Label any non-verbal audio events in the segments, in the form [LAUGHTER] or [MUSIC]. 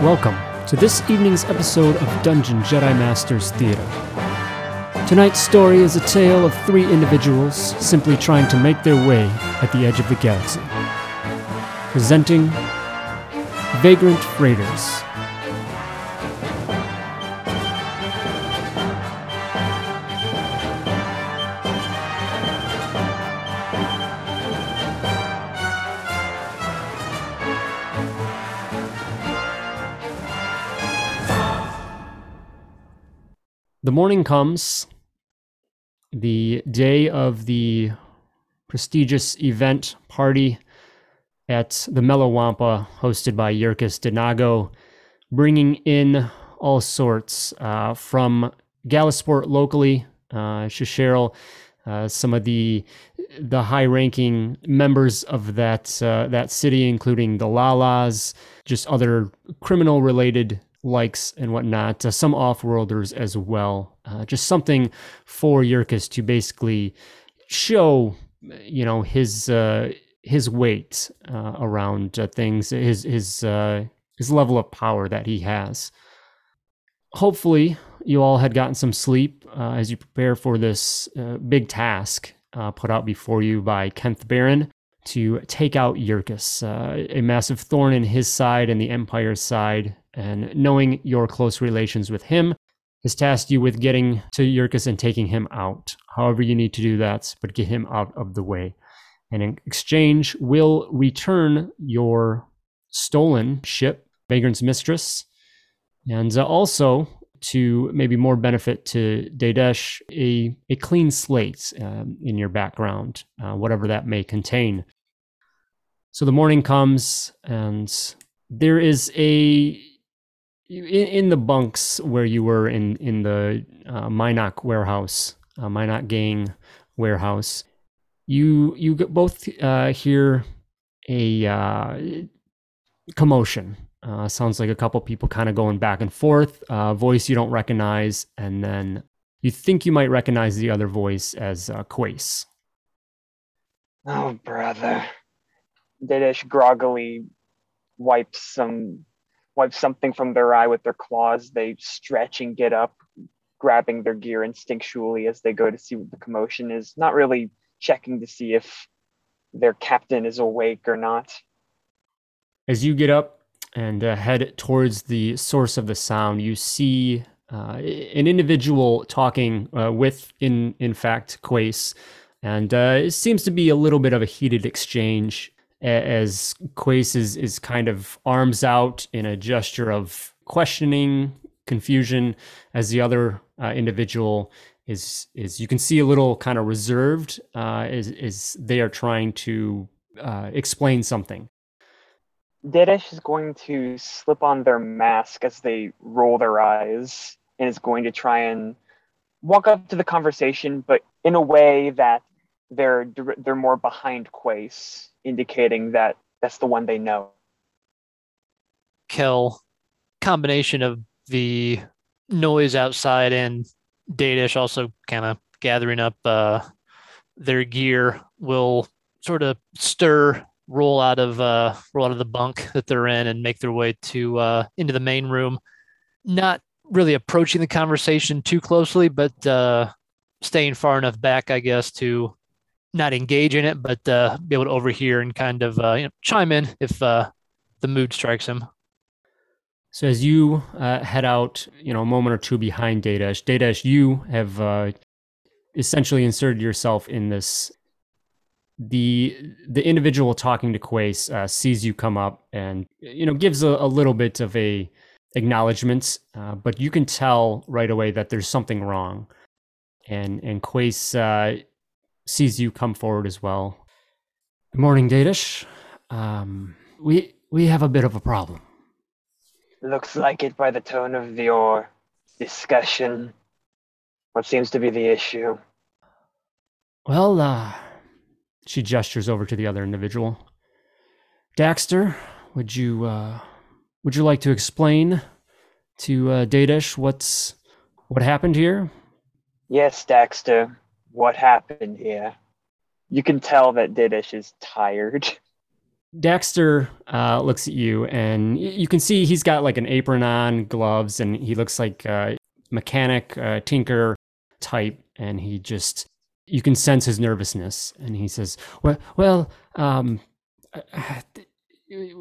Welcome to this evening's episode of Dungeon Jedi Masters Theater. Tonight's story is a tale of three individuals simply trying to make their way at the edge of the galaxy. Presenting Vagrant Raiders. The morning comes, the day of the prestigious event party at the Mellowampa, hosted by Yurkus Denago, bringing in all sorts uh, from Galasport locally, uh, uh, some of the the high-ranking members of that uh, that city, including the Lalas, just other criminal-related likes and whatnot, uh, some off-worlders as well. Uh, just something for Yurkus to basically show, you know, his uh, his weight uh, around uh, things, his his uh, his level of power that he has. Hopefully, you all had gotten some sleep as you prepare for this big task put out before you by Kenneth Baron to take out Yurkus, a massive thorn in his side and the Empire's side, and knowing your close relations with him has tasked you with getting to Yurkus and taking him out. However, you need to do that, but get him out of the way. And in exchange, will return your stolen ship, Vagrant's Mistress, and uh, also to maybe more benefit to Dadesh, a, a clean slate um, in your background, uh, whatever that may contain. So the morning comes, and there is a in, in the bunks where you were in in the uh, warehouse, uh, gang warehouse, you you both uh, hear a uh, commotion. Uh, sounds like a couple people kind of going back and forth. Uh, voice you don't recognize, and then you think you might recognize the other voice as uh, Quace. Oh, brother. Didish groggily wipes some wipe something from their eye with their claws. They stretch and get up, grabbing their gear instinctually as they go to see what the commotion is, not really checking to see if their captain is awake or not. As you get up and uh, head towards the source of the sound, you see uh, an individual talking uh, with, in in fact, Quace, and uh, it seems to be a little bit of a heated exchange as Quace is, is kind of arms out in a gesture of questioning, confusion, as the other uh, individual is is you can see a little kind of reserved uh, is they are trying to uh, explain something. Dedesh is going to slip on their mask as they roll their eyes and is going to try and walk up to the conversation, but in a way that they're they're more behind Quace indicating that that's the one they know. Kel, combination of the noise outside and Dadish also kind of gathering up uh, their gear will sort of stir, roll out of uh, roll out of the bunk that they're in, and make their way to uh, into the main room. Not really approaching the conversation too closely, but uh, staying far enough back, I guess, to not engage in it, but uh, be able to overhear and kind of uh, you know, chime in if uh, the mood strikes him. So as you uh, head out, you know, a moment or two behind Dadesh, Dadesh, you have uh, essentially inserted yourself in this. The the individual talking to Quace uh, sees you come up and you know gives a, a little bit of a acknowledgement, but you can tell right away that there's something wrong. And and Quace sees you come forward as well. Good morning, Dadish. Um, we we have a bit of a problem. Looks like it by the tone of your discussion. What seems to be the issue? Well, uh, she gestures over to the other individual. Daxter, would you uh, would you like to explain to uh, Dadish what's what happened here? Yes, Daxter what happened here. You can tell that Didish is tired. [LAUGHS] Dexter uh, looks at you, and you can see he's got like an apron on, gloves, and he looks like a mechanic, uh, tinker type. And he just, you can sense his nervousness. And he says, "Well, well, um, uh,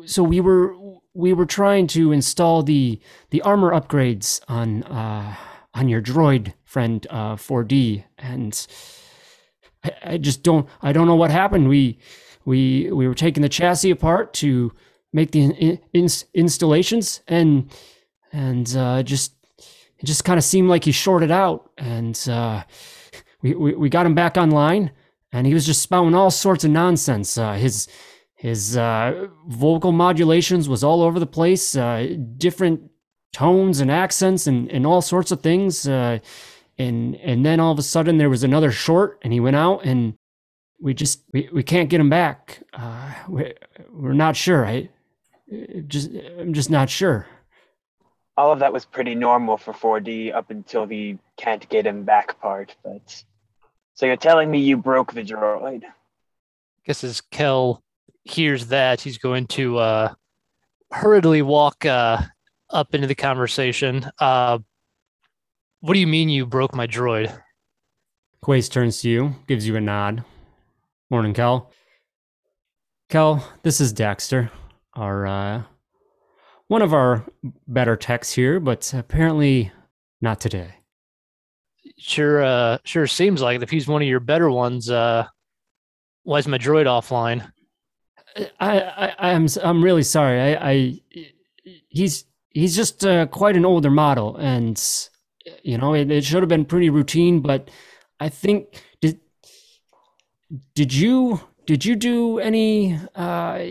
so we were we were trying to install the the armor upgrades on uh, on your droid friend uh, 4D, and I, I just don't I don't know what happened. We we we were taking the chassis apart to make the in, in, installations, and and uh, just it just kind of seemed like he shorted out, and uh, we, we we got him back online, and he was just spouting all sorts of nonsense. Uh, his his uh, vocal modulations was all over the place, uh, different tones and accents, and, and all sorts of things. Uh, and and then all of a sudden there was another short, and he went out, and we just we, we can't get him back. Uh, we, we're not sure. I just I'm just not sure. All of that was pretty normal for 4D up until the can't get him back part. But so you're telling me you broke the droid? guess as Kel hears that, he's going to uh, hurriedly walk uh, up into the conversation. Uh, what do you mean you broke my droid? Quace turns to you, gives you a nod. Morning, Kel. Kel, this is Dexter, our uh, one of our better techs here, but apparently not today. Sure, uh, sure seems like if he's one of your better ones. Uh, why is my droid offline? I, I I'm I'm really sorry. I, I he's he's just uh, quite an older model, and you know it, it should have been pretty routine. But I think did did you did you do any uh,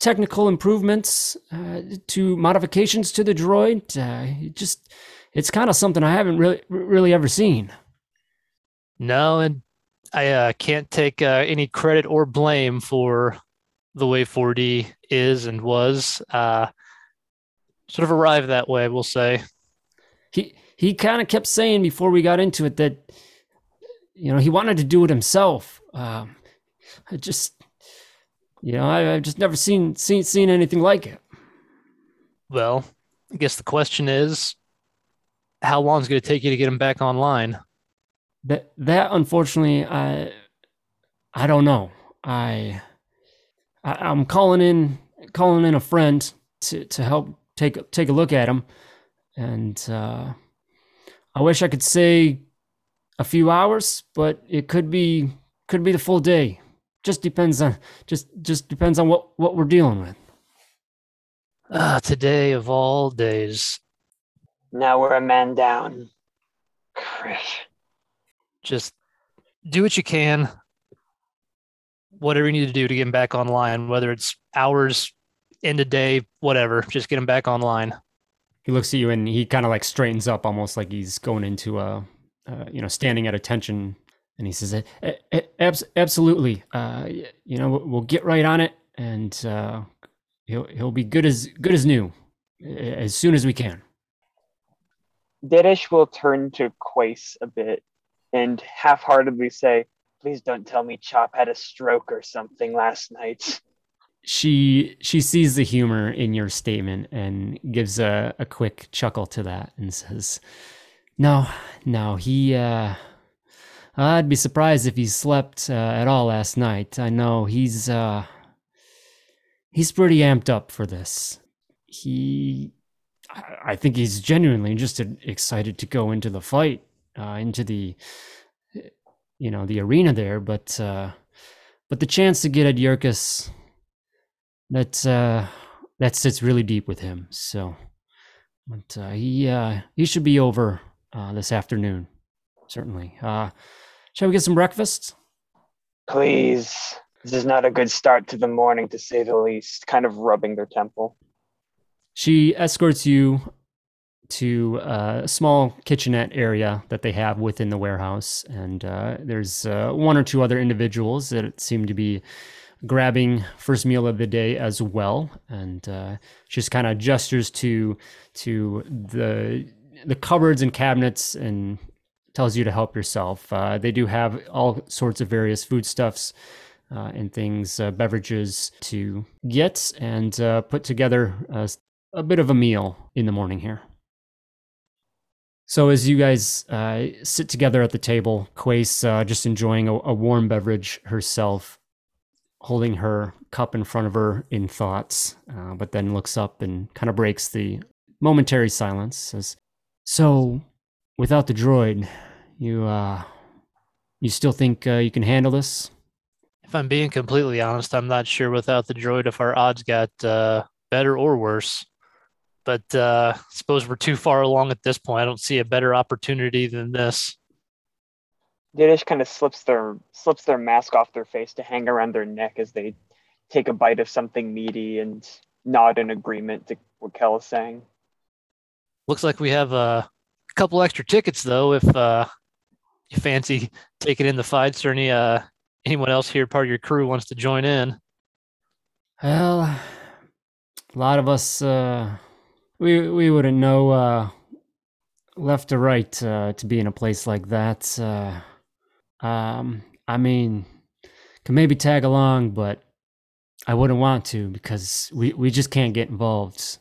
technical improvements uh, to modifications to the droid? Uh, it just it's kind of something I haven't really really ever seen. No, and I uh, can't take uh, any credit or blame for the way 4D is and was. Uh, sort of arrived that way, we'll say. He he kind of kept saying before we got into it that you know he wanted to do it himself. Um, I just you know I, I've just never seen seen seen anything like it. Well, I guess the question is, how long is it going to take you to get him back online? That that unfortunately I I don't know. I, I I'm calling in calling in a friend to to help take take a look at them. and uh, I wish I could say a few hours, but it could be could be the full day. Just depends on just just depends on what what we're dealing with. Ah, today of all days, Now we're a man down. Chris. just do what you can. Whatever you need to do to get him back online, whether it's hours, end of day, whatever, just get him back online. He looks at you and he kind of like straightens up, almost like he's going into a, uh, you know, standing at attention. And he says, "A- a- abs- "Absolutely, uh, you know, we'll- we'll get right on it, and uh, he'll he'll be good as good as new, as soon as we can." Diddish will turn to Quace a bit and half heartedly say, Please don't tell me Chop had a stroke or something last night. [LAUGHS] She she sees the humor in your statement and gives a, a quick chuckle to that and says, "No, no, he. Uh, I'd be surprised if he slept uh, at all last night. I know he's uh, he's pretty amped up for this. He, I think he's genuinely just excited to go into the fight, uh, into the, you know, the arena there. But uh, but the chance to get at Yurkus, that uh, that sits really deep with him. So, but uh, he uh, he should be over uh, this afternoon, certainly. Uh, shall we get some breakfast? Please. This is not a good start to the morning, to say the least. Kind of rubbing their temple. She escorts you to uh, a small kitchenette area that they have within the warehouse, and uh, there's uh, one or two other individuals that seem to be grabbing first meal of the day as well. And uh, just kind of gestures to to the the cupboards and cabinets and tells you to help yourself. Uh, they do have all sorts of various foodstuffs uh, and things, uh, beverages to get, and uh, put together a, a bit of a meal in the morning here. So as you guys uh, sit together at the table, Quace uh, just enjoying a, a warm beverage herself, holding her cup in front of her in thoughts, uh, but then looks up and kind of breaks the momentary silence. Says, "So, without the droid, you uh, you still think uh, you can handle this?" If I'm being completely honest, I'm not sure without the droid if our odds got uh, better or worse. But uh, I suppose we're too far along at this point. I don't see a better opportunity than this. Didish kind of slips their slips their mask off their face to hang around their neck as they take a bite of something meaty and nod in agreement to what Kel is saying. Looks like we have a couple extra tickets though. If uh, you fancy taking in the fights, or any uh, anyone else here, part of your crew, wants to join in. Well, a lot of us, uh, we we wouldn't know uh, left or right uh, to be in a place like that. Um, I mean, can maybe tag along, but I wouldn't want to because we, we just can't get involved.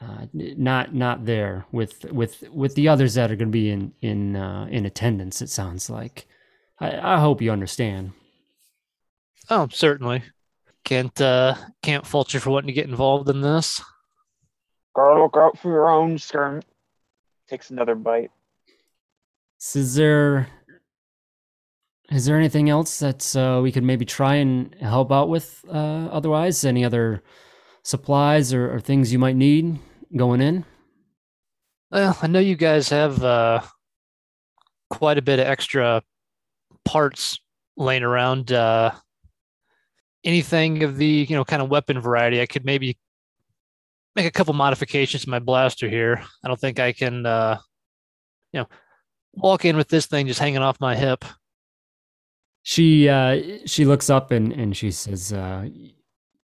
Uh, not not there with with with the others that are going to be in in uh, in attendance. It sounds like. I, I hope you understand. Oh, certainly. Can't uh, can't fault you for wanting to get involved in this. Gotta look out for your own skirt. Takes another bite. So is there is there anything else that uh, we could maybe try and help out with? Uh, otherwise, any other supplies or, or things you might need going in? Well, I know you guys have uh, quite a bit of extra parts laying around. Uh, anything of the you know kind of weapon variety, I could maybe make a couple modifications to my blaster here. I don't think I can, uh, you know, walk in with this thing just hanging off my hip. She uh, she looks up and and she says, uh,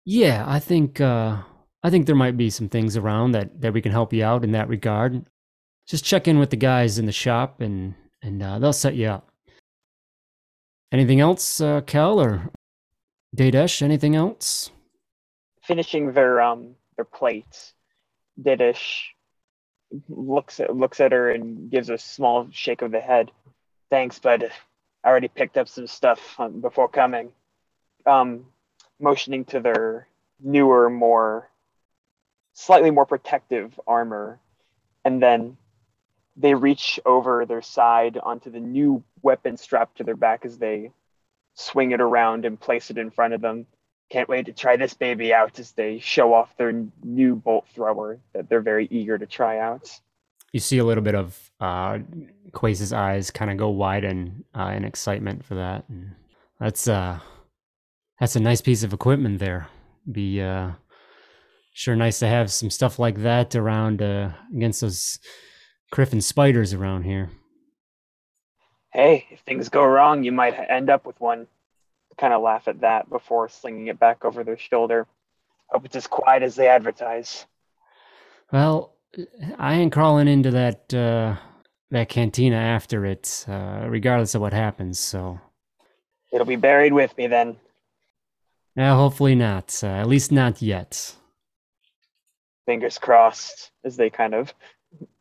"Yeah, I think uh, I think there might be some things around that that we can help you out in that regard. Just check in with the guys in the shop and and uh, they'll set you up." Anything else, uh, or Dadesh? Anything else? Finishing their um their plates, Didish looks at looks at her and gives a small shake of the head. Thanks, bud. I already picked up some stuff um, before coming. Um, motioning to their newer, more slightly more protective armor, and then they reach over their side onto the new weapon strapped to their back as they swing it around and place it in front of them. Can't wait to try this baby out as they show off their new bolt thrower that they're very eager to try out. You see a little bit of uh, Quace's eyes kind of go wide in, uh, in excitement for that. And that's uh, that's a nice piece of equipment there. Be uh, sure nice to have some stuff like that around uh, against those Criffin spiders around here. Hey, if things go wrong, you might end up with one. Kind of laugh at that before slinging it back over their shoulder. Hope it's as quiet as they advertise. Well, I ain't crawling into that uh, that cantina after it, uh, regardless of what happens. So It'll be buried with me then. yeah, hopefully not. Uh, at least not yet. Fingers crossed as they kind of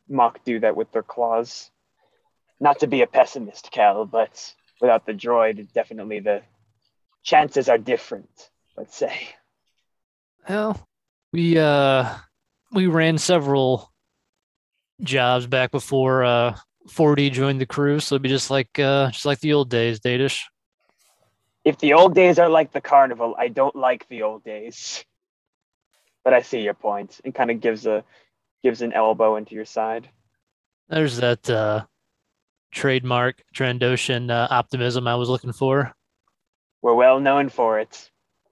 mock do that with their claws. Not to be a pessimist, Cal, but without the droid, definitely the chances are different, let's say. Well, we uh we ran several jobs back before uh 4D joined the crew, so it'd be just like uh just like the old days, Datish. If the old days are like the carnival, I don't like the old days. [LAUGHS] But I see your point. It kind of gives a gives an elbow into your side. There's that uh trademark Trandoshan uh, optimism I was looking for. We're well known for it.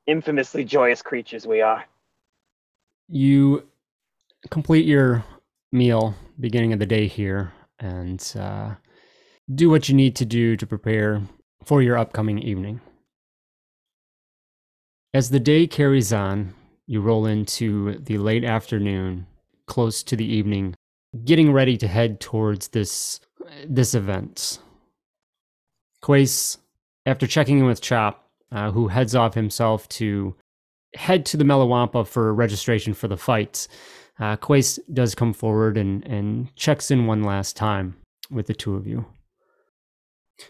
Infamously joyous creatures we are. You complete your meal beginning of the day here and uh, do what you need to do to prepare for your upcoming evening. As the day carries on, you roll into the late afternoon, close to the evening, getting ready to head towards this this event. Quace, after checking in with Chop, uh, who heads off himself to head to the Melawampa for registration for the fights. Uh, Quace does come forward and, and checks in one last time with the two of you.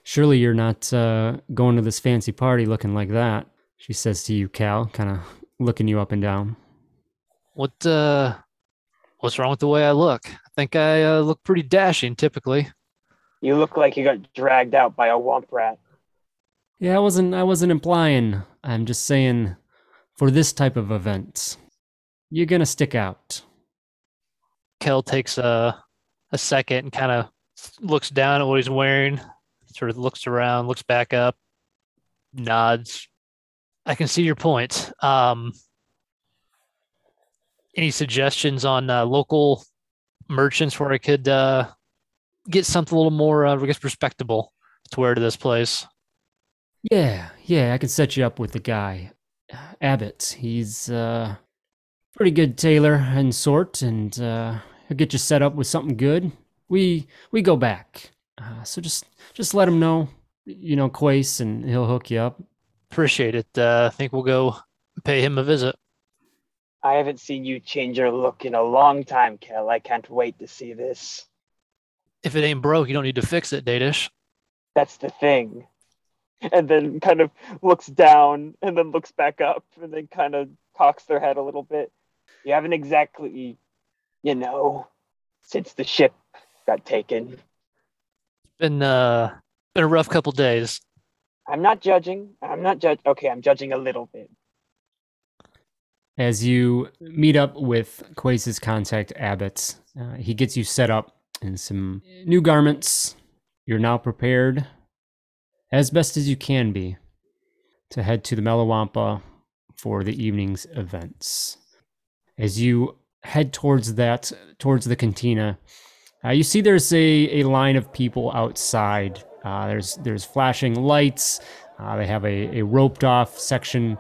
Surely you're not uh, going to this fancy party looking like that, she says to you, Cal, kind of looking you up and down. What uh what's wrong with the way I look? I think I uh, look pretty dashing typically. You look like you got dragged out by a womp rat. Yeah, I wasn't I wasn't implying. I'm just saying for this type of event, you're gonna stick out. Kel takes a a second and kind of looks down at what he's wearing, sort of looks around, looks back up, nods. I can see your point. Um, any suggestions on uh, local merchants where I could uh, get something a little more, uh, I guess, respectable to wear to this place? Yeah, yeah, I can set you up with the guy, Abbott. He's uh, pretty good tailor and sort, and uh, he'll get you set up with something good. We we go back, uh, so just just let him know, you know, Quace, and he'll hook you up. Appreciate it. Uh, I think we'll go pay him a visit. I haven't seen you change your look in a long time, Kel. I can't wait to see this. If it ain't broke, you don't need to fix it, Datish. That's the thing. And then kind of looks down and then looks back up and then kind of cocks their head a little bit. You haven't exactly, you know, since the ship got taken. It's been uh been a rough couple days. I'm not judging. I'm not judge. Okay, I'm judging a little bit. As you meet up with Quace's contact, Abbott, uh, he gets you set up in some new garments. You're now prepared, as best as you can be, to head to the Melawampa for the evening's events. As you head towards that, towards the cantina, uh, you see there's a, a line of people outside. Uh, there's there's flashing lights. Uh, they have a, a roped off section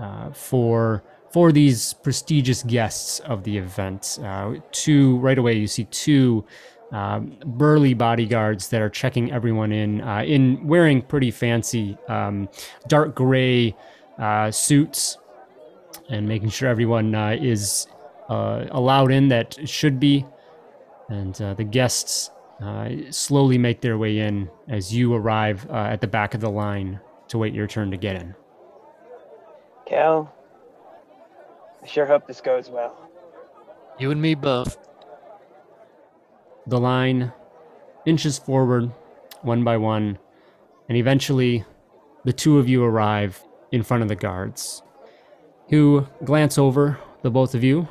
uh, for for these prestigious guests of the event. Uh, two right away, you see two um, burly bodyguards that are checking everyone in uh, in wearing pretty fancy um, dark gray suits and making sure everyone is uh, allowed in that should be. And uh, the guests uh, slowly make their way in as you arrive at the back of the line to wait your turn to get in. Cal, I sure hope this goes well. You and me both. The line inches forward one by one, and eventually the two of you arrive in front of the guards, who glance over the both of you,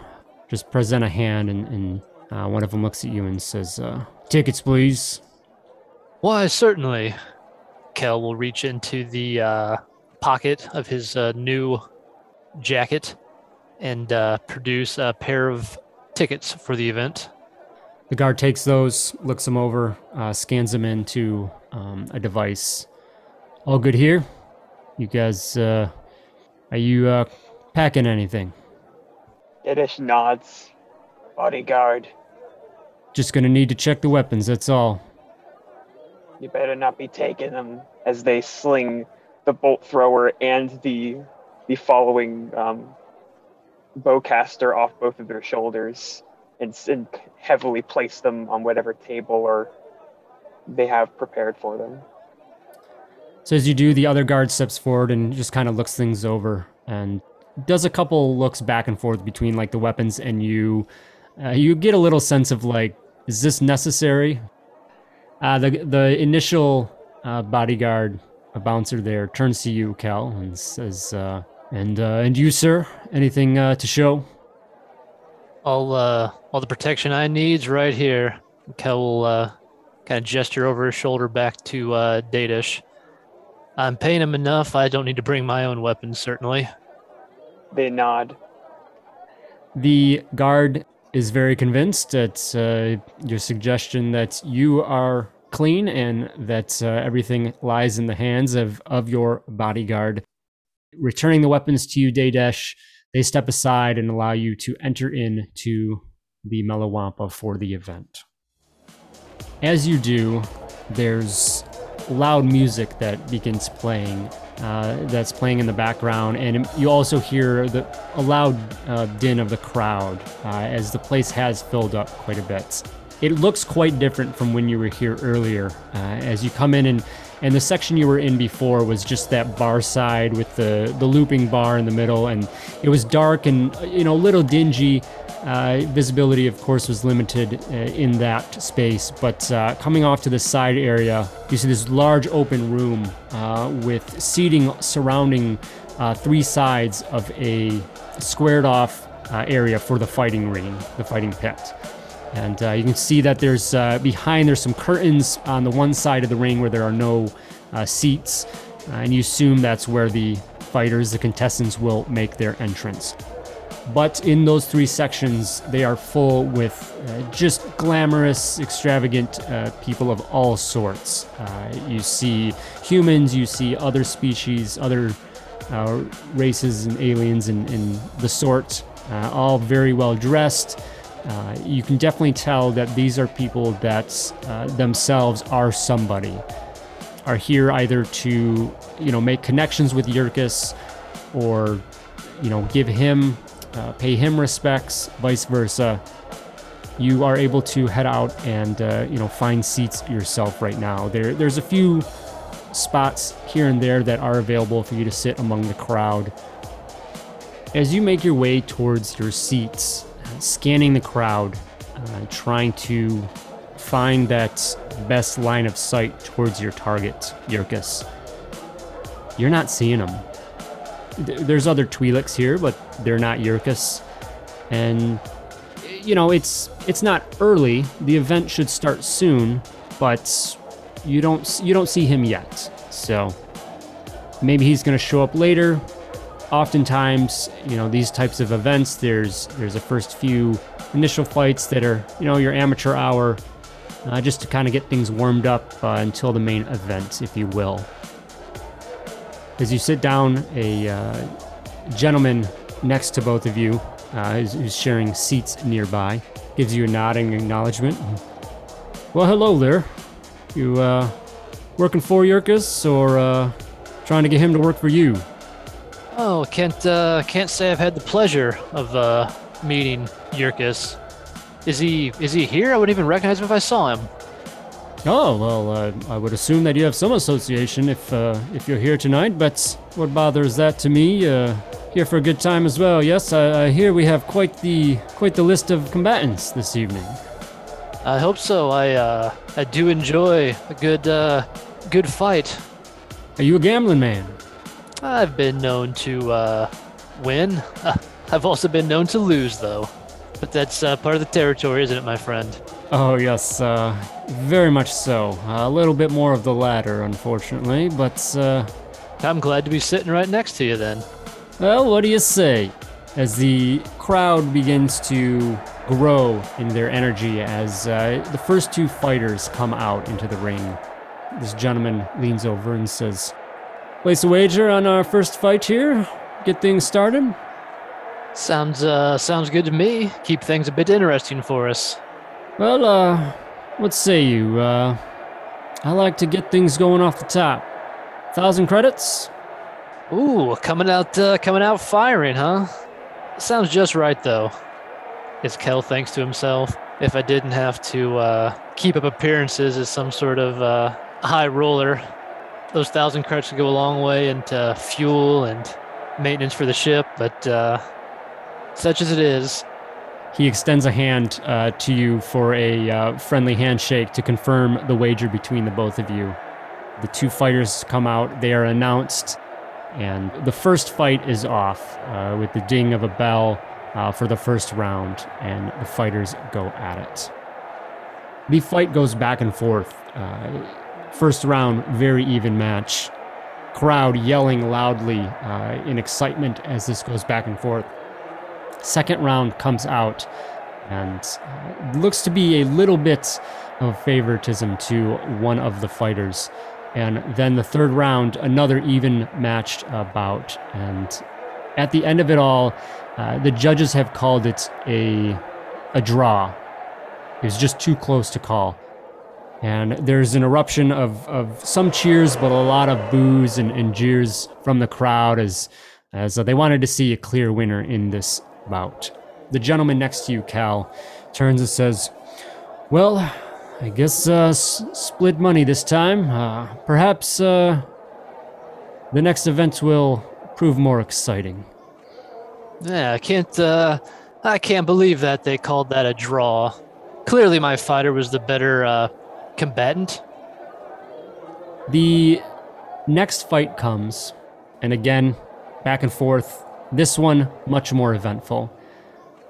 just present a hand, and, and uh, one of them looks at you and says, uh, Tickets, please. Why, certainly. Kel will reach into the uh, pocket of his uh, new jacket and uh, produce a pair of tickets for the event. The guard takes those, looks them over, uh, scans them into um, a device. All good here? You guys, uh, are you uh, packing anything? Ditish nods. Bodyguard. Just gonna need to check the weapons, that's all. You better not be taking them as they sling the bolt thrower and the the following um, bowcaster off both of their shoulders and, and heavily place them on whatever table or they have prepared for them. So as you do, the other guard steps forward and just kind of looks things over and does a couple looks back and forth between like the weapons and you. Uh, you get a little sense of like, is this necessary? Uh, the the initial uh, bodyguard, a bouncer there, turns to you, Cal, and says, uh, "And uh, and you, sir, anything uh, to show?" All uh, all the protection I need's right here. Kel will uh, kind of gesture over his shoulder back to uh, Datish. I'm paying him enough. I don't need to bring my own weapons, certainly. They nod. The guard is very convinced at uh, your suggestion that you are clean and that uh, everything lies in the hands of, of your bodyguard. Returning the weapons to you, Dadesh, they step aside and allow you to enter into the Melawampa for the event. As you do, there's loud music that begins playing. Uh, that's playing in the background, and you also hear the a loud uh, din of the crowd uh, as the place has filled up quite a bit. It looks quite different from when you were here earlier. Uh, as you come in and and the section you were in before was just that bar side with the the looping bar in the middle, and it was dark and you know a little dingy. Uh, visibility, of course, was limited uh, in that space, but uh, coming off to the side area, you see this large open room uh, with seating surrounding uh, three sides of a squared off uh, area for the fighting ring, the fighting pit. And you can see that there's behind there's some curtains on the one side of the ring where there are no seats, and you assume that's where the fighters, the contestants, will make their entrance. But in those three sections, they are full with uh, just glamorous, extravagant uh, people of all sorts. Uh, you see humans, you see other species, other uh, races and aliens and, and the sort, uh, all very well dressed. Uh, you can definitely tell that these are people that themselves are somebody, are here either to, you know, make connections with Yurkus or, you know, give him uh, pay him respects, vice versa. You are able to head out and uh, you know find seats yourself right now. There, there's a few spots here and there that are available for you to sit among the crowd. As you make your way towards your seats, scanning the crowd, uh, trying to find that best line of sight towards your target, Yurkus. You're not seeing them there's other Twi'leks here, but they're not Yurkus. And you know, it's it's not early. The event should start soon, but you don't you don't see him yet. So maybe he's going to show up later. Oftentimes, you know, these types of events, there's there's a first few initial fights that are, you know, your amateur hour, uh, just to kind of get things warmed up uh, until the main event, if you will. As you sit down, a uh, gentleman next to both of you, uh, who's, who's, sharing seats nearby, gives you a nodding acknowledgement. Well, hello there. You uh, working for Yurkus or uh, trying to get him to work for you? Oh, can't uh, can't say I've had the pleasure of uh, meeting Yurkus. Is he is he here? I wouldn't even recognize him if I saw him. Oh well, uh, I would assume that you have some association if uh, if you're here tonight. But what bothers that to me? Uh, here for a good time as well. Yes, I, I, hear we have quite the quite the list of combatants this evening. I hope so. I uh, I do enjoy a good uh, good fight. Are you a gambling man? I've been known to uh, win. [LAUGHS] I've also been known to lose, though. But that's part of the territory, isn't it, my friend? Oh yes, very much so. A little bit more of the latter, unfortunately, but uh, I'm glad to be sitting right next to you then. Well, what do you say? As the crowd begins to grow in their energy as uh, the first two fighters come out into the ring, this gentleman leans over and says, Place a wager on our first fight here? Get things started? Sounds uh sounds good to me. Keep things a bit interesting for us. Well, uh what say you? Uh, I like to get things going off the top. Thousand credits? Ooh, coming out, uh, coming out firing, huh? Sounds just right, though. Is Kel thanks to himself. If I didn't have to uh, keep up appearances as some sort of uh, high roller, those thousand credits would go a long way into fuel and maintenance for the ship. But uh, such as it is, he extends a hand uh, to you for a uh, friendly handshake to confirm the wager between the both of you. The two fighters come out, they are announced, and the first fight is off uh, with the ding of a bell uh, for the first round, and the fighters go at it. The fight goes back and forth. First round, very even match. Crowd yelling loudly uh, in excitement as this goes back and forth. Second round comes out and uh, looks to be a little bit of favoritism to one of the fighters. And then the third round, another even matched bout. And at the end of it all, uh, the judges have called it a, a draw. It was just too close to call. And there's an eruption of, of some cheers, but a lot of boos and, and jeers from the crowd as, as they wanted to see a clear winner in this bout. The gentleman next to you, Cal, turns and says, Well, I guess uh, s- split money this time. Uh, perhaps uh, the next event will prove more exciting. Yeah, I can't. Uh, I can't believe that they called that a draw. Clearly, my fighter was the better uh, combatant. The next fight comes, and again, back and forth. This one much more eventful.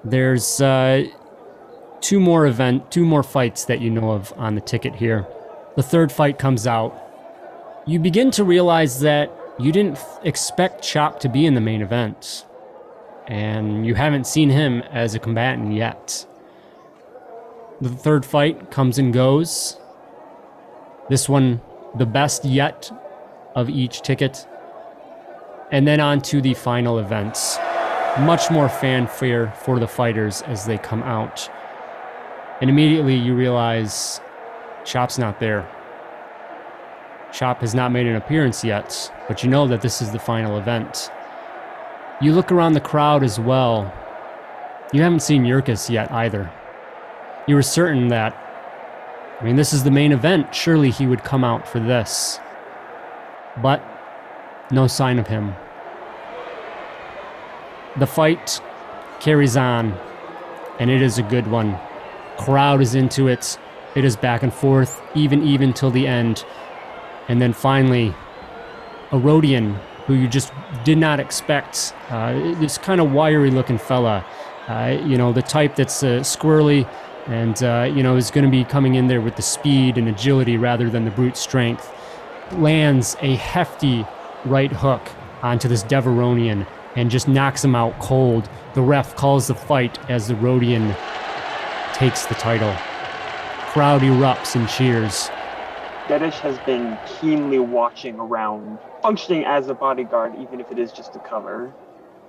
There's uh, two more event, two more fights that you know of on the ticket here. The third fight comes out. You begin to realize that you didn't f- expect Chop to be in the main event, and you haven't seen him as a combatant yet. The third fight comes and goes. This one, the best yet of each ticket. And then on to the final events. Much more fanfare for the fighters as they come out. And immediately you realize Chop's not there. Chop has not made an appearance yet, but you know that this is the final event. You look around the crowd as well. You haven't seen Yurkus yet either. You were certain that, I mean, this is the main event. Surely he would come out for this. But no sign of him. The fight carries on, and it is a good one. Crowd is into it. It is back and forth, even even till the end. And then finally, a Rodian who you just did not expect. Uh, this kind of wiry looking fella. Uh, you know, the type that's uh, squirrely and, uh, you know, is going to be coming in there with the speed and agility rather than the brute strength. Lands a hefty right hook onto this Devaronian and just knocks him out cold. The ref calls the fight as the Rodian takes the title. Crowd erupts and cheers. Dedish has been keenly watching around, functioning as a bodyguard, even if it is just a cover.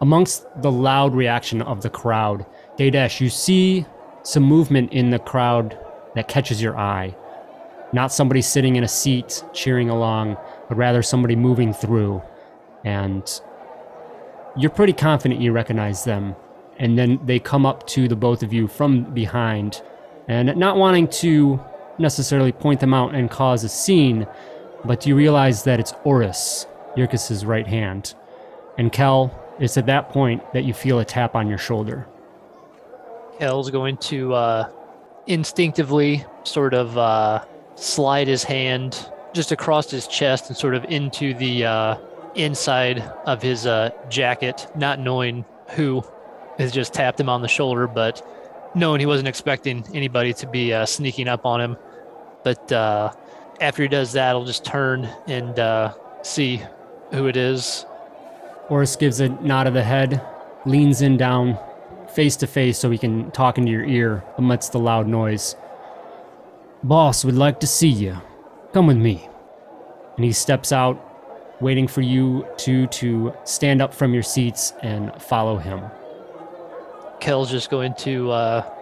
Amongst the loud reaction of the crowd, Dadesh, you see some movement in the crowd that catches your eye. Not somebody sitting in a seat cheering along, but rather somebody moving through. And you're pretty confident you recognize them. And then they come up to the both of you from behind. And not wanting to necessarily point them out and cause a scene, but you realize that it's Oris, Yurkus's right hand. And Kel, it's at that point that you feel a tap on your shoulder. Kel's going to uh, instinctively sort of uh, slide his hand just across his chest and sort of into the uh, inside of his uh, jacket, not knowing who has just tapped him on the shoulder, but knowing he wasn't expecting anybody to be uh, sneaking up on him. But uh, after he does that, he'll just turn and see who it is. Oris gives a nod of the head, leans in down, face to face, so he can talk into your ear amidst the loud noise. Boss would like to see you. Come with me. And he steps out, waiting for you two to stand up from your seats and follow him. Kel's just going to, uh,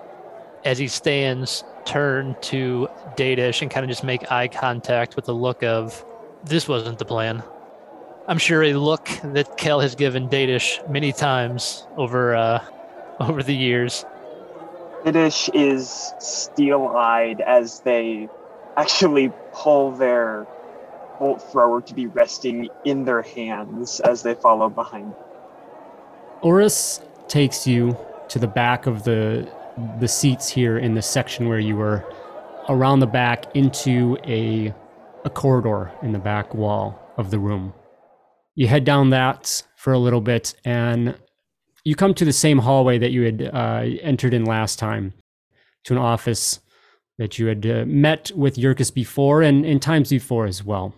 as he stands, turn to Datish and kind of just make eye contact with a look of, this wasn't the plan. I'm sure a look that Kel has given Datish many times over uh, [LAUGHS] over the years. Dedish is steel-eyed as they actually pull their bolt thrower to be resting in their hands as they follow behind. Oris takes you to the back of the the seats here in the section where you were around the back into a a corridor in the back wall of the room. You head down that for a little bit and you come to the same hallway that you had uh, entered in last time to an office that you had uh, met with Yurkus before and in times before as well.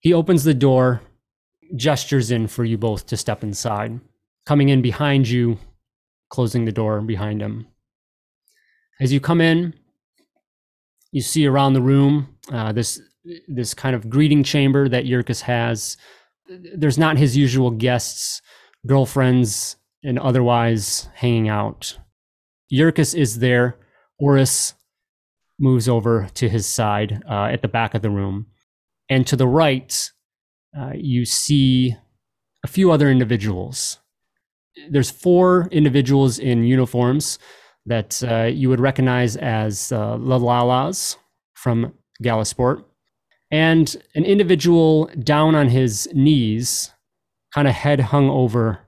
He opens the door, gestures in for you both to step inside. Coming in behind you, closing the door behind him. As you come in, you see around the room uh, this this kind of greeting chamber that Yurkus has. There's not his usual guests, girlfriends, and otherwise hanging out. Yurkus is there. Oris moves over to his side uh, at the back of the room. And to the right, uh, you see a few other individuals. There's four individuals in uniforms that uh, you would recognize as uh, the Lalas from Galasport, and an individual down on his knees, kind of head hung over.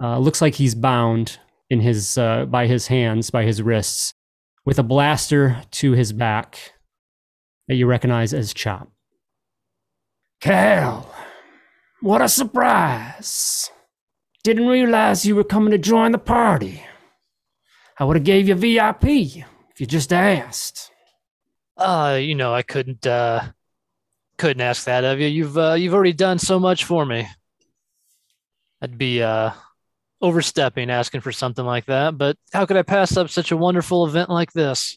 Uh, looks like he's bound in his uh, by his hands, by his wrists, with a blaster to his back that you recognize as Chop. Cal, what a surprise! Didn't realize you were coming to join the party. I would have gave you VIP if you just asked. Uh, you know, I couldn't uh couldn't ask that of you. You've uh, you've already done so much for me. I'd be uh overstepping asking for something like that, but how could I pass up such a wonderful event like this?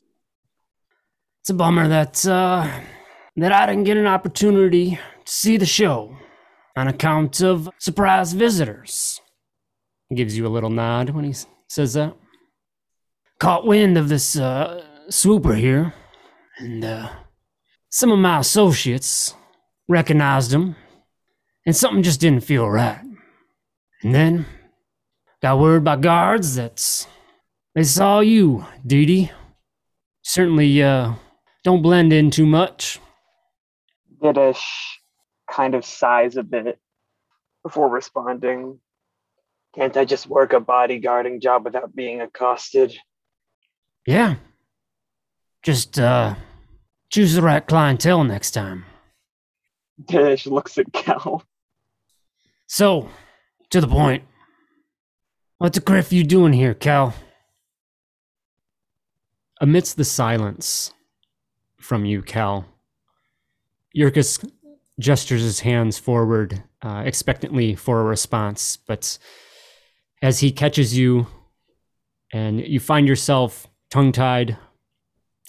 It's a bummer that uh that I didn't get an opportunity to see the show on account of surprise visitors. He gives you a little nod when he says that. Caught wind of this uh, swooper here, and uh, some of my associates recognized him, and something just didn't feel right. And then got word by guards that they saw you, Dee Dee. Certainly uh, don't blend in too much. Didish kind of sighs a bit before responding. Can't I just work a bodyguarding job without being accosted? Yeah. Just uh choose the right clientele next time. Didish looks at Cal. So, to the point. What the griff you doing here, Cal? Amidst the silence from you, Cal, Yurkus gestures his hands forward uh, expectantly for a response, but as he catches you and you find yourself tongue tied,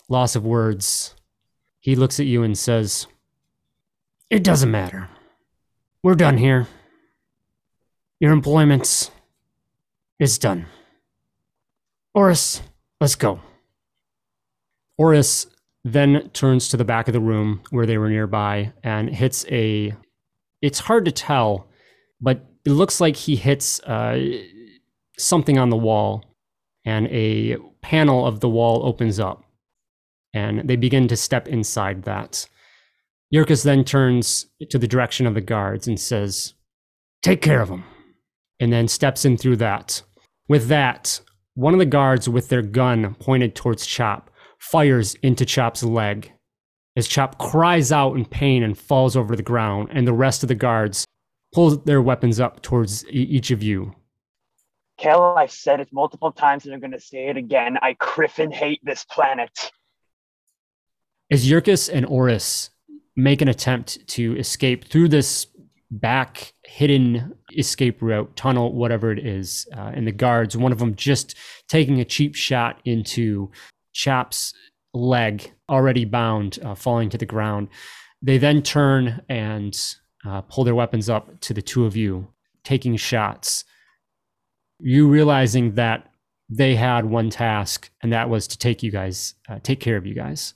loss of words, he looks at you and says, It doesn't matter. We're done here. Your employment is done. Oris, let's go. Oris then turns to the back of the room where they were nearby and hits a. It's hard to tell, but it looks like he hits uh, something on the wall, and a panel of the wall opens up, and they begin to step inside that. Yurkus then turns to the direction of the guards and says, Take care of them, and then steps in through that. With that, one of the guards with their gun pointed towards Chop fires into Chop's leg as Chop cries out in pain and falls over the ground, and the rest of the guards pull their weapons up towards e- each of you. Cal, I've said it multiple times and I'm going to say it again. I kriffin hate this planet. As Yurkus and Oris make an attempt to escape through this back hidden escape route, tunnel, whatever it is, uh, and the guards, one of them just taking a cheap shot into Chap's leg, already bound, uh, falling to the ground. They then turn and uh, pull their weapons up to the two of you, taking shots. You realizing that they had one task, and that was to take you guys, uh, take care of you guys.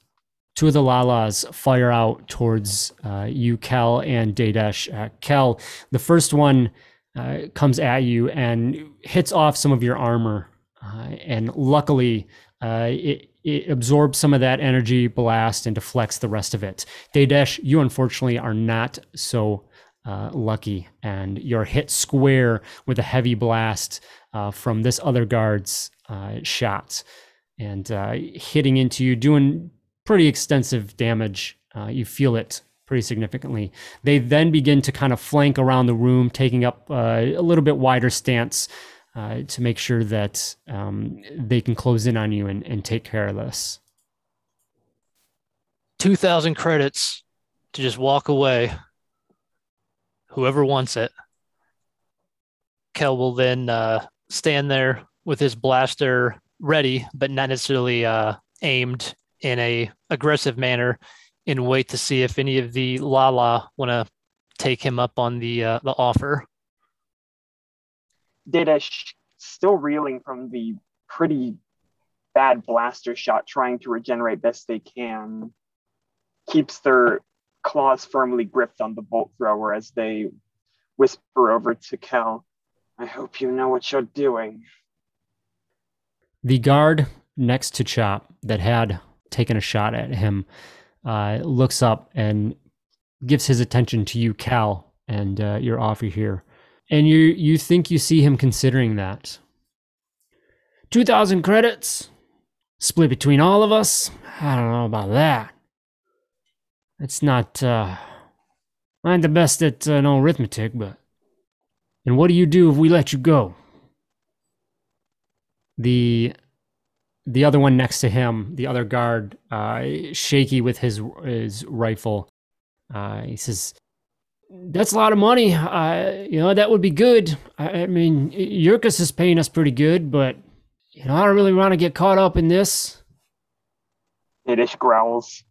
Two of the Lalas fire out towards uh, you, Kel and Dadesh. Uh, Kel, the first one uh, comes at you and hits off some of your armor, uh, and luckily, uh, it, it absorbs some of that energy blast and deflects the rest of it. Dadesh, you unfortunately are not so uh, lucky, and you're hit square with a heavy blast uh, from this other guard's uh, shot, and hitting into you, doing pretty extensive damage. You feel it pretty significantly. They then begin to kind of flank around the room, taking up uh, a little bit wider stance uh, to make sure that um, they can close in on you and, and take care of this. 2,000 credits to just walk away. Whoever wants it. Kel will then uh, stand there with his blaster ready, but not necessarily uh, aimed in a aggressive manner, and wait to see if any of the Lala want to take him up on the uh, the offer. Didish, still reeling from the pretty bad blaster shot, trying to regenerate best they can, keeps their claws firmly gripped on the bolt thrower as they whisper over to Kel, I hope you know what you're doing. The guard next to Chop that had taken a shot at him uh, looks up and gives his attention to you, Cal, and uh, your offer here. And you you think you see him considering that. Two thousand credits, split between all of us. I don't know about that. It's not. Uh, I'm the best at uh, no arithmetic, but. And what do you do if we let you go? The the other one next to him, the other guard, uh, shaky with his his rifle. Uh, he says, "That's a lot of money. Uh, you know that would be good. I, I mean, Yurkus is paying us pretty good, but you know I don't really want to get caught up in this." Didish growls.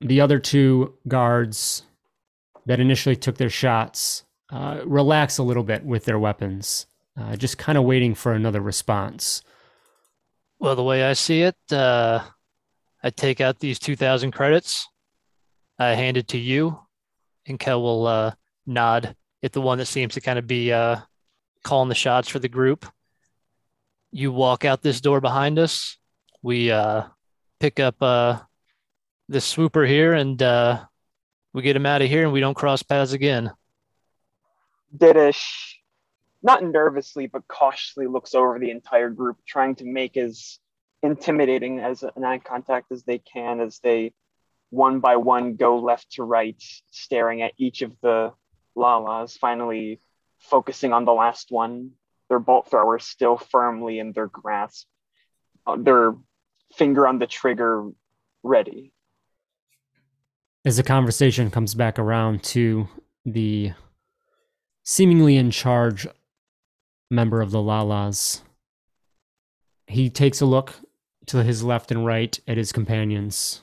The other two guards that initially took their shots uh, relax a little bit with their weapons, uh, just kind of waiting for another response. Well, the way I see it, uh, I take out these 2,000 credits, I hand it to you, and Kel will uh, nod at the one that seems to kind of be uh, calling the shots for the group. You walk out this door behind us. We uh, pick up uh, this swooper here, and uh, we get him out of here, and we don't cross paths again. Didish, not nervously, but cautiously looks over the entire group, trying to make as intimidating as an eye contact as they can as they one by one go left to right, staring at each of the Lalas, finally focusing on the last one, their bolt thrower still firmly in their grasp, uh, their finger on the trigger ready. As the conversation comes back around to the seemingly in charge member of the Lalas, he takes a look to his left and right at his companions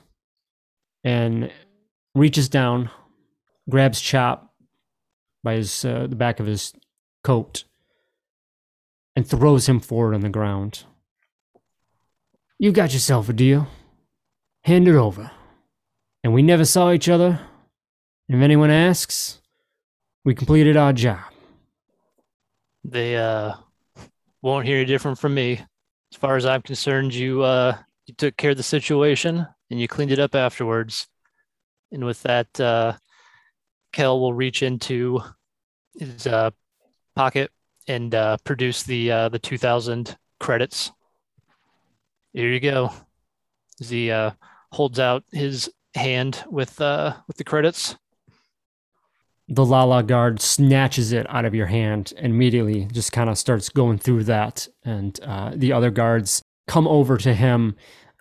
and reaches down, grabs Chop by his uh, the back of his coat, and throws him forward on the ground. You got yourself a deal. Hand it over. And we never saw each other. If anyone asks, we completed our job. They uh, won't hear any different from me. As far as I'm concerned, you uh, you took care of the situation and you cleaned it up afterwards. And with that, uh, Kel will reach into his uh, pocket and uh, produce the uh, the 2,000 credits. Here you go. As he uh, holds out his hand with uh, with the credits. The Lala guard snatches it out of your hand and immediately just kind of starts going through that. And uh, the other guards come over to him,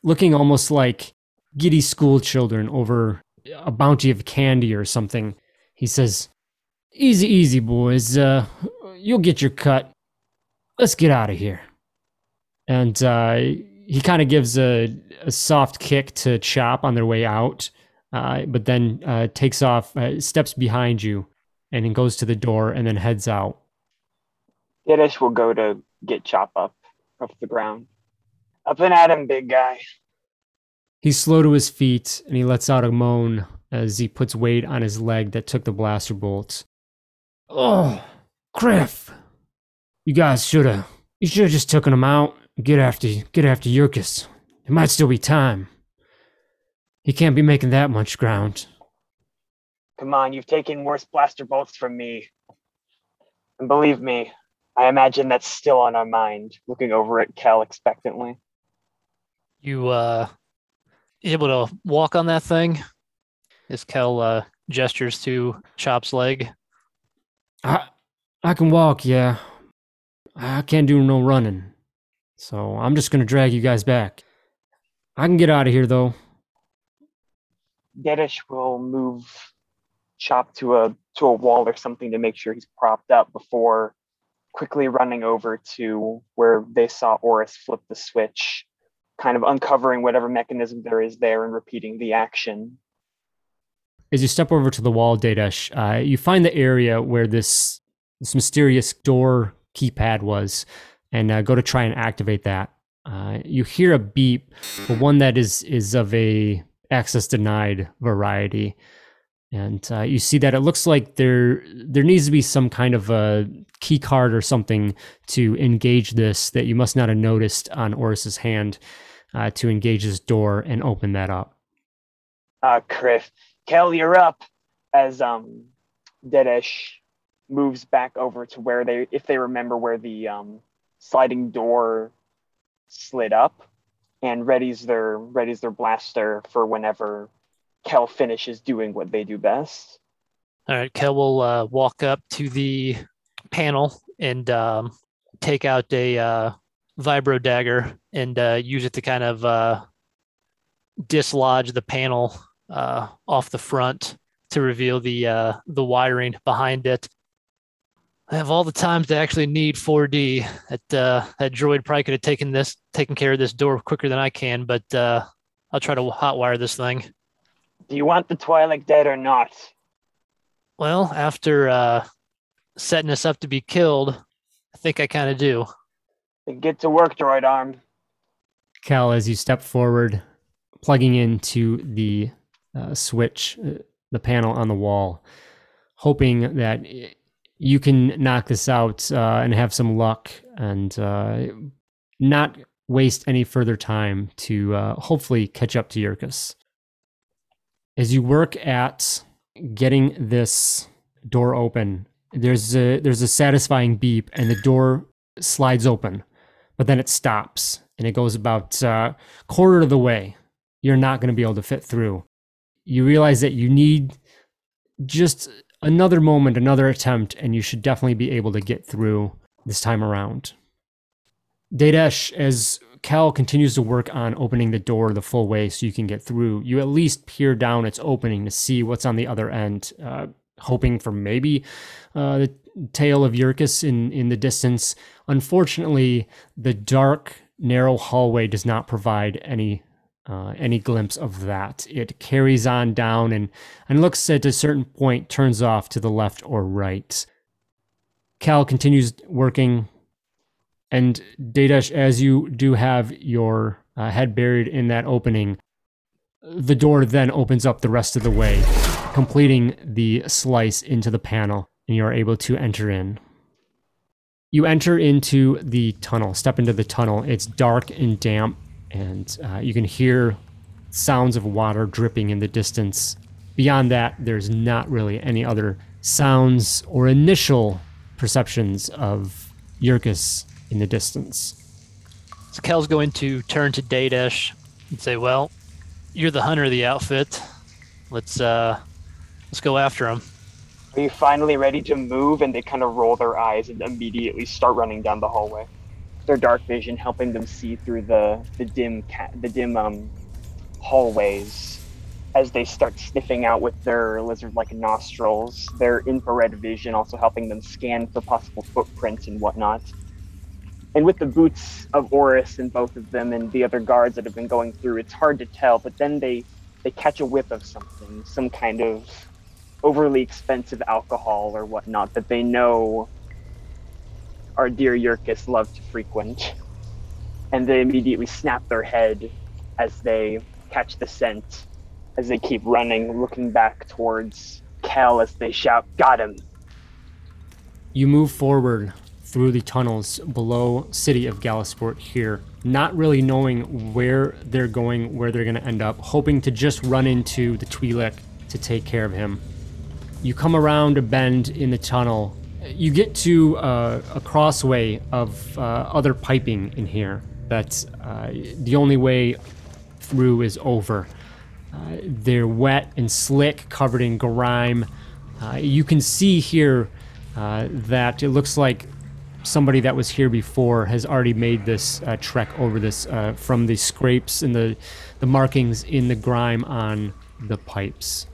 looking almost like giddy school children over a bounty of candy or something. He says, Easy, easy, boys. Uh, you'll get your cut. Let's get out of here. And uh, he kind of gives a, a soft kick to Chop on their way out uh, but then uh, takes off, uh, steps behind you, and then goes to the door and then heads out. Didish will go to get Chop up off the ground. Up and at him, big guy. He's slow to his feet and he lets out a moan as he puts weight on his leg that took the blaster bolts. Oh, Kriff! You guys should have. You should have just taken him out. Get after, get after Yurkus. It might still be time. He can't be making that much ground. Come on, you've taken worse blaster bolts from me. And believe me, I imagine that's still on our mind, looking over at Kel expectantly. You uh able to walk on that thing? As Kel uh, gestures to Chop's leg. I I can walk, yeah. I can't do no running. So I'm just gonna drag you guys back. I can get out of here though. Didish will move Chop to a to a wall or something to make sure he's propped up before quickly running over to where they saw Oris flip the switch, kind of uncovering whatever mechanism there is there and repeating the action. As you step over to the wall, Dadesh, uh, you find the area where this this mysterious door keypad was, and uh, go to try and activate that. Uh, you hear a beep, but one that is is of a access denied variety, and uh, you see that it looks like there there needs to be some kind of a key card or something to engage this that you must not have noticed on Oris's hand uh, to engage this door and open that up. Uh, Kriff, Kel, you're up. As um, Dedesh moves back over to where they, if they remember where the um, sliding door slid up, and readies their readies their blaster for whenever Kel finishes doing what they do best. All right, Kel will uh, walk up to the panel and um, take out a uh, vibro dagger and uh, use it to kind of uh, dislodge the panel uh, off the front to reveal the uh, the wiring behind it. I have all the times to actually need 4D. That uh, that droid probably could have taken this taken care of this door quicker than I can, but uh, I'll try to hotwire this thing. Do you want the Twi'lek dead or not? Well, after uh, setting us up to be killed, I think I kind of do. Then get to work, droid arm. Cal, as you step forward, plugging into the uh, switch, uh, the panel on the wall, hoping that you can knock this out uh, and have some luck and uh, not waste any further time to uh, hopefully catch up to Yurkus. As you work at getting this door open, there's a there's a satisfying beep and the door slides open, but then it stops and it goes about uh, quarter of the way. You're not going to be able to fit through. You realize that you need just another moment, another attempt, and you should definitely be able to get through this time around. Dadesh, as Cal continues to work on opening the door the full way so you can get through, you at least peer down its opening to see what's on the other end, uh, hoping for maybe uh, the tail of Yurkus in, in the distance. Unfortunately, the dark, narrow hallway does not provide any uh, any glimpse of that. It carries on down and, and looks at a certain point, turns off to the left or right. Cal continues working, and Dadesh, as you do have your uh, head buried in that opening, the door then opens up the rest of the way, completing the slice into the panel, and you are able to enter in. You enter into the tunnel, step into the tunnel. It's dark and damp, and uh, you can hear sounds of water dripping in the distance. Beyond that, there's not really any other sounds or initial perceptions of Yurkus in the distance. So Kel's going to turn to Dadesh and say, "Well, you're the hunter of the outfit. Let's uh, let's go after him." Are you finally ready to move? And they kind of roll their eyes and immediately start running down the hallway. Their dark vision helping them see through the the dim ca- the dim um, hallways as they start sniffing out with their lizard-like nostrils. Their infrared vision also helping them scan for possible footprints and whatnot. And with the boots of Oris and both of them and the other guards that have been going through, it's hard to tell. But then they they catch a whiff of something, some kind of overly expensive alcohol or whatnot that they know our dear Yurkus love to frequent. And they immediately snap their head as they catch the scent, as they keep running, looking back towards Cal as they shout, Got him! You move forward through the tunnels below city of Galasport here, not really knowing where they're going, where they're going to end up, hoping to just run into the Twi'lek to take care of him. You come around a bend in the tunnel. You get to uh, a crossway of uh, other piping in here. That uh, the only way through is over. Uh, they're wet and slick, covered in grime. Uh, you can see here uh, that it looks like somebody that was here before has already made this trek over this from the scrapes and the, the markings in the grime on the pipes.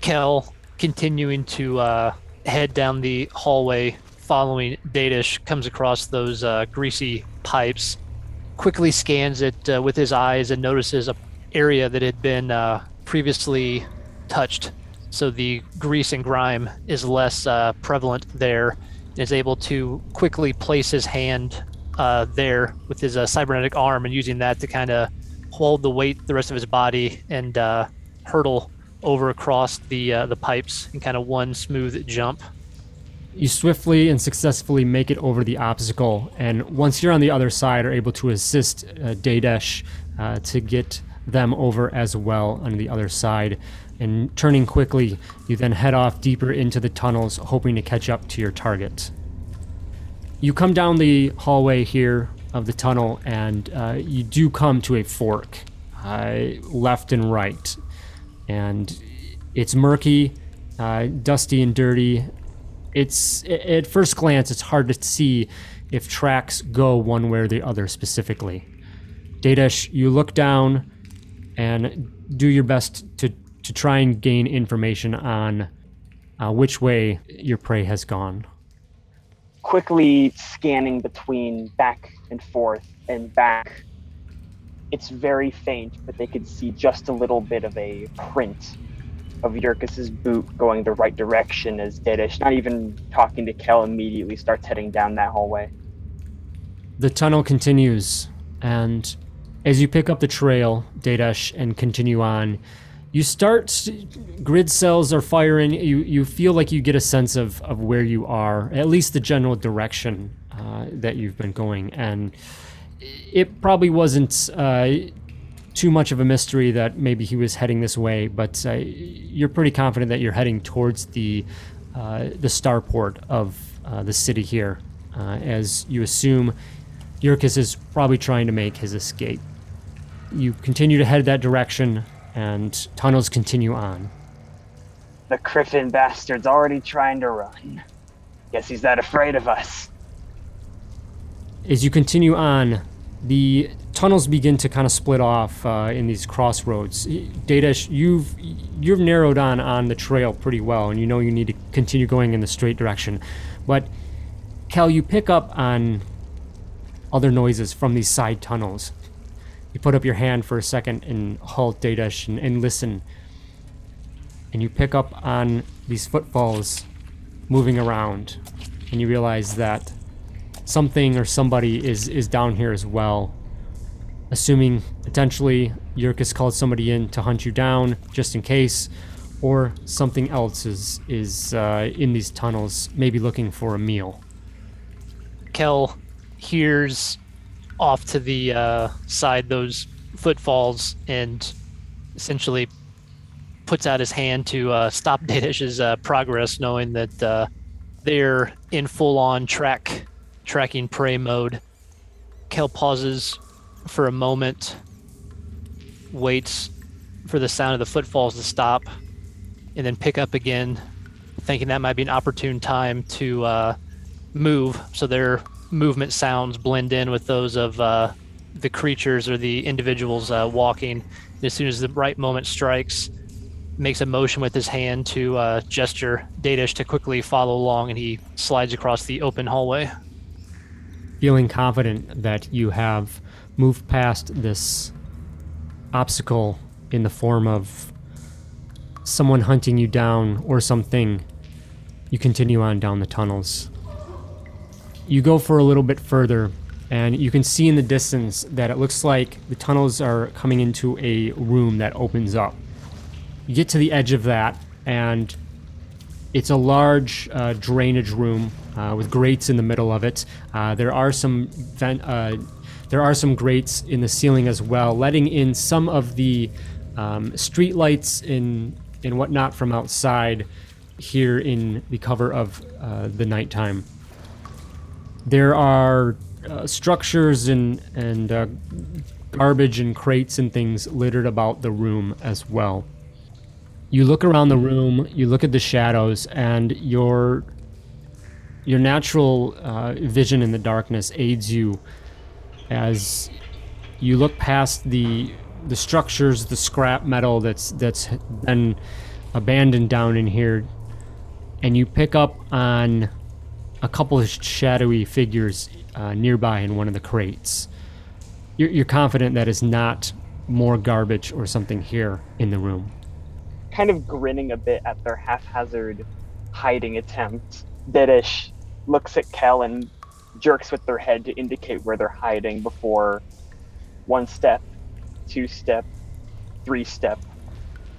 Kel, continuing to head down the hallway, following Dadish, comes across those uh, greasy pipes, quickly scans it uh, with his eyes, and notices a area that had been uh, previously touched. So the grease and grime is less uh, prevalent there. Is able to quickly place his hand uh, there with his uh, cybernetic arm and using that to kind of hold the weight the rest of his body and hurtle over across the uh, the pipes in kind of one smooth jump. You swiftly and successfully make it over the obstacle, and once you're on the other side, are able to assist uh, Dadesh uh, to get them over as well on the other side. And turning quickly, you then head off deeper into the tunnels, hoping to catch up to your target. You come down the hallway here of the tunnel, and uh, you do come to a fork, uh, left and right. And it's murky, uh, dusty, and dirty. It's at first glance, it's hard to see if tracks go one way or the other specifically. Dadesh, you look down and do your best to, to try and gain information on uh, which way your prey has gone. quickly scanning between back and forth and back. It's very faint, but they could see just a little bit of a print of Yurkus's boot going the right direction as Dedish, not even talking to Kel, immediately starts heading down that hallway. The tunnel continues, and as you pick up the trail, Dadesh, and continue on, you start. Grid cells are firing. You you feel like you get a sense of of where you are, at least the general direction uh, that you've been going, and it probably wasn't. Uh, too much of a mystery that maybe he was heading this way, but uh, you're pretty confident that you're heading towards the uh, the starport of uh, the city here, uh, as you assume Yurkus is probably trying to make his escape. You continue to head that direction, and tunnels continue on. The Kriffin bastard's already trying to run. Guess he's that afraid of us. As you continue on, the tunnels begin to kind of split off uh, in these crossroads. Dadesh, you've you've narrowed on on the trail pretty well, and you know you need to continue going in the straight direction. But Cal, you pick up on other noises from these side tunnels. You put up your hand for a second and halt Dadesh and, and listen. And you pick up on these footfalls moving around, and you realize that something or somebody is is down here as well. Assuming potentially Yurkus called somebody in to hunt you down just in case, or something else is is uh, in these tunnels, maybe looking for a meal. Kel hears off to the uh, side those footfalls and essentially puts out his hand to uh, stop [LAUGHS] Dadish's uh, progress, knowing that uh, they're in full-on track tracking prey mode. Kel pauses for a moment, waits for the sound of the footfalls to stop, and then pick up again, thinking that might be an opportune time to uh, move so their movement sounds blend in with those of uh, the creatures or the individuals uh, walking. And as soon as the right moment strikes, makes a motion with his hand to uh, gesture Datish to quickly follow along, and he slides across the open hallway. Feeling confident that you have moved past this obstacle in the form of someone hunting you down or something, you continue on down the tunnels. You go for a little bit further, and you can see in the distance that it looks like the tunnels are coming into a room that opens up. You get to the edge of that, and it's a large uh, drainage room uh, with grates in the middle of it. Uh, there are some vent, uh, there are some grates in the ceiling as well, letting in some of the um, street lights and and whatnot from outside here in the cover of uh, the nighttime. There are uh, structures and and garbage and crates and things littered about the room as well. You look around the room, you look at the shadows, and your your natural uh, vision in the darkness aids you as you look past the the structures, the scrap metal that's that's been abandoned down in here, and you pick up on a couple of shadowy figures uh, nearby in one of the crates. You're, you're confident that is not more garbage or something here in the room. Kind of grinning a bit at their haphazard hiding attempt, Dedish looks at Kel and jerks with their head to indicate where they're hiding before one step, two step, three step,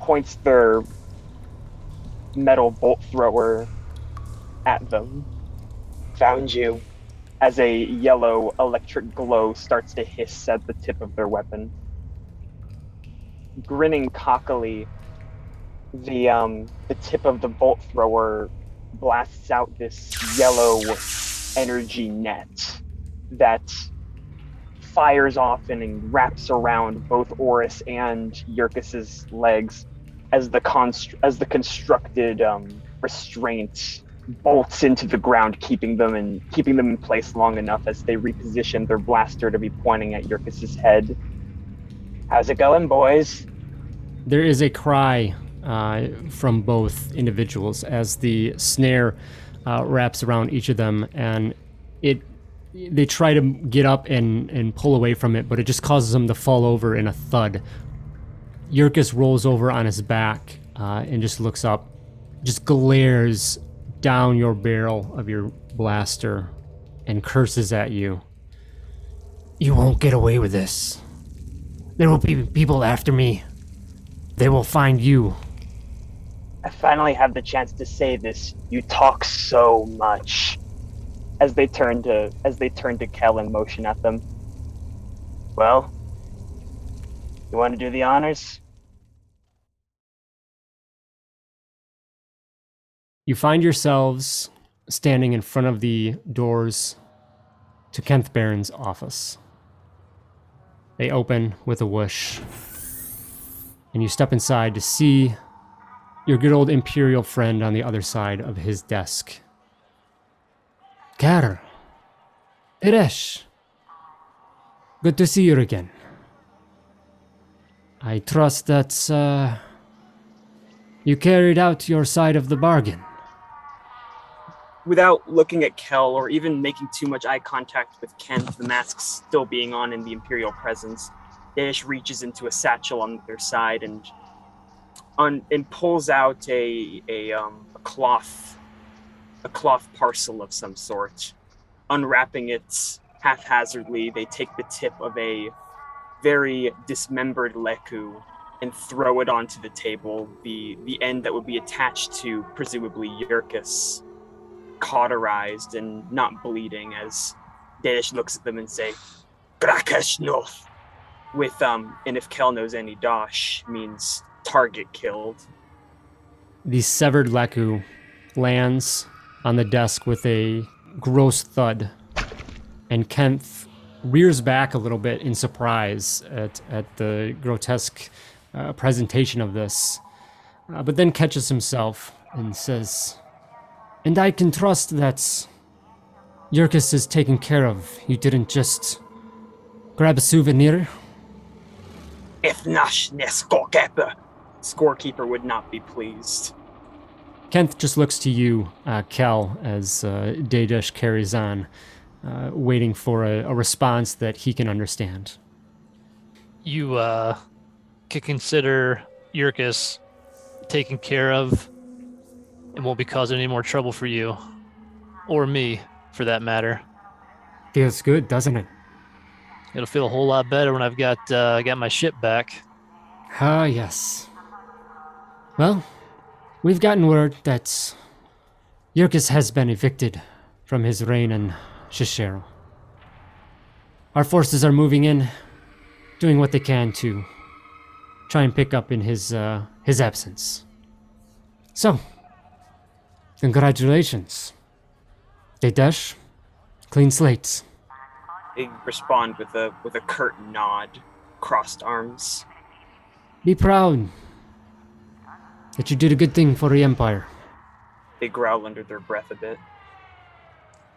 points their metal bolt thrower at them. Found you. As a yellow electric glow starts to hiss at the tip of their weapon. Grinning cockily, the um the tip of the bolt thrower blasts out this yellow energy net that fires off and wraps around both Oris and Yurkus's legs as the const- as the constructed um, restraint bolts into the ground, keeping them in keeping them in place long enough as they reposition their blaster to be pointing at Yurkus's head. How's it going, boys? There is a cry uh, from both individuals as the snare uh, wraps around each of them, and it they try to get up and, and pull away from it, but it just causes them to fall over in a thud. Yurkus rolls over on his back uh, and just looks up, just glares down your barrel of your blaster and curses at you. You won't get away with this. There will be people after me. They will find you. I finally have the chance to say this. You talk so much. As they turn to as they turn to Kel and motion at them. Well, you want to do the honors? You find yourselves standing in front of the doors to Kenneth Barron's office. They open with a whoosh, and you step inside to see your good old Imperial friend on the other side of his desk. Carol, Iresh, good to see you again. I trust that uh, you carried out your side of the bargain. Without looking at Kel or even making too much eye contact with Kent, the mask still being on in the Imperial presence, Daesh reaches into a satchel on their side and un- and pulls out a a, um, a cloth a cloth parcel of some sort. Unwrapping it haphazardly, they take the tip of a very dismembered lekku and throw it onto the table. The the end that would be attached to presumably Yurkus, cauterized and not bleeding, as Danish looks at them and say, "Grakesh North." With um, and if Kel knows any Dosh means target killed. The severed Lekku lands on the desk with a gross thud, and Kent rears back a little bit in surprise at, at the grotesque uh, presentation of this, uh, but then catches himself and says, And I can trust that Yurkus is taken care of. You didn't just grab a souvenir? If Nash Neskokepa, scorekeeper would not be pleased. Kent just looks to you, uh, Kel, as uh, Dadesh carries on, uh, waiting for a, a response that he can understand. You uh, could consider Yurkus taken care of and won't be causing any more trouble for you or me, for that matter. Feels good, doesn't it? It'll feel a whole lot better when I've got uh, got my ship back. Ah, yes. Well, we've gotten word that Yurkus has been evicted from his reign in Shishero. Our forces are moving in, doing what they can to try and pick up in his uh, his absence. So, congratulations, Dedesh. Clean slates. They respond with a with a curt nod, crossed arms. Be proud that you did a good thing for the Empire. They growl under their breath a bit.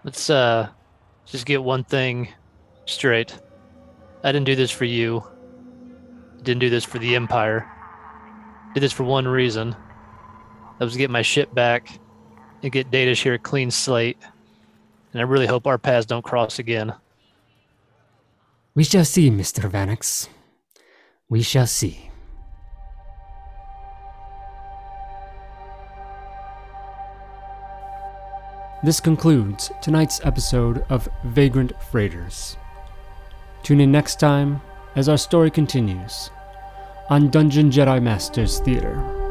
Let's uh, just get one thing straight. I didn't do this for you. Didn't do this for the Empire. Did this for one reason. That was to get my ship back and get Data's here a clean slate. And I really hope our paths don't cross again. We shall see, Mr. Vanix. We shall see. This concludes tonight's episode of Vagrant Freighters. Tune in next time as our story continues on Dungeon Jedi Masters Theater.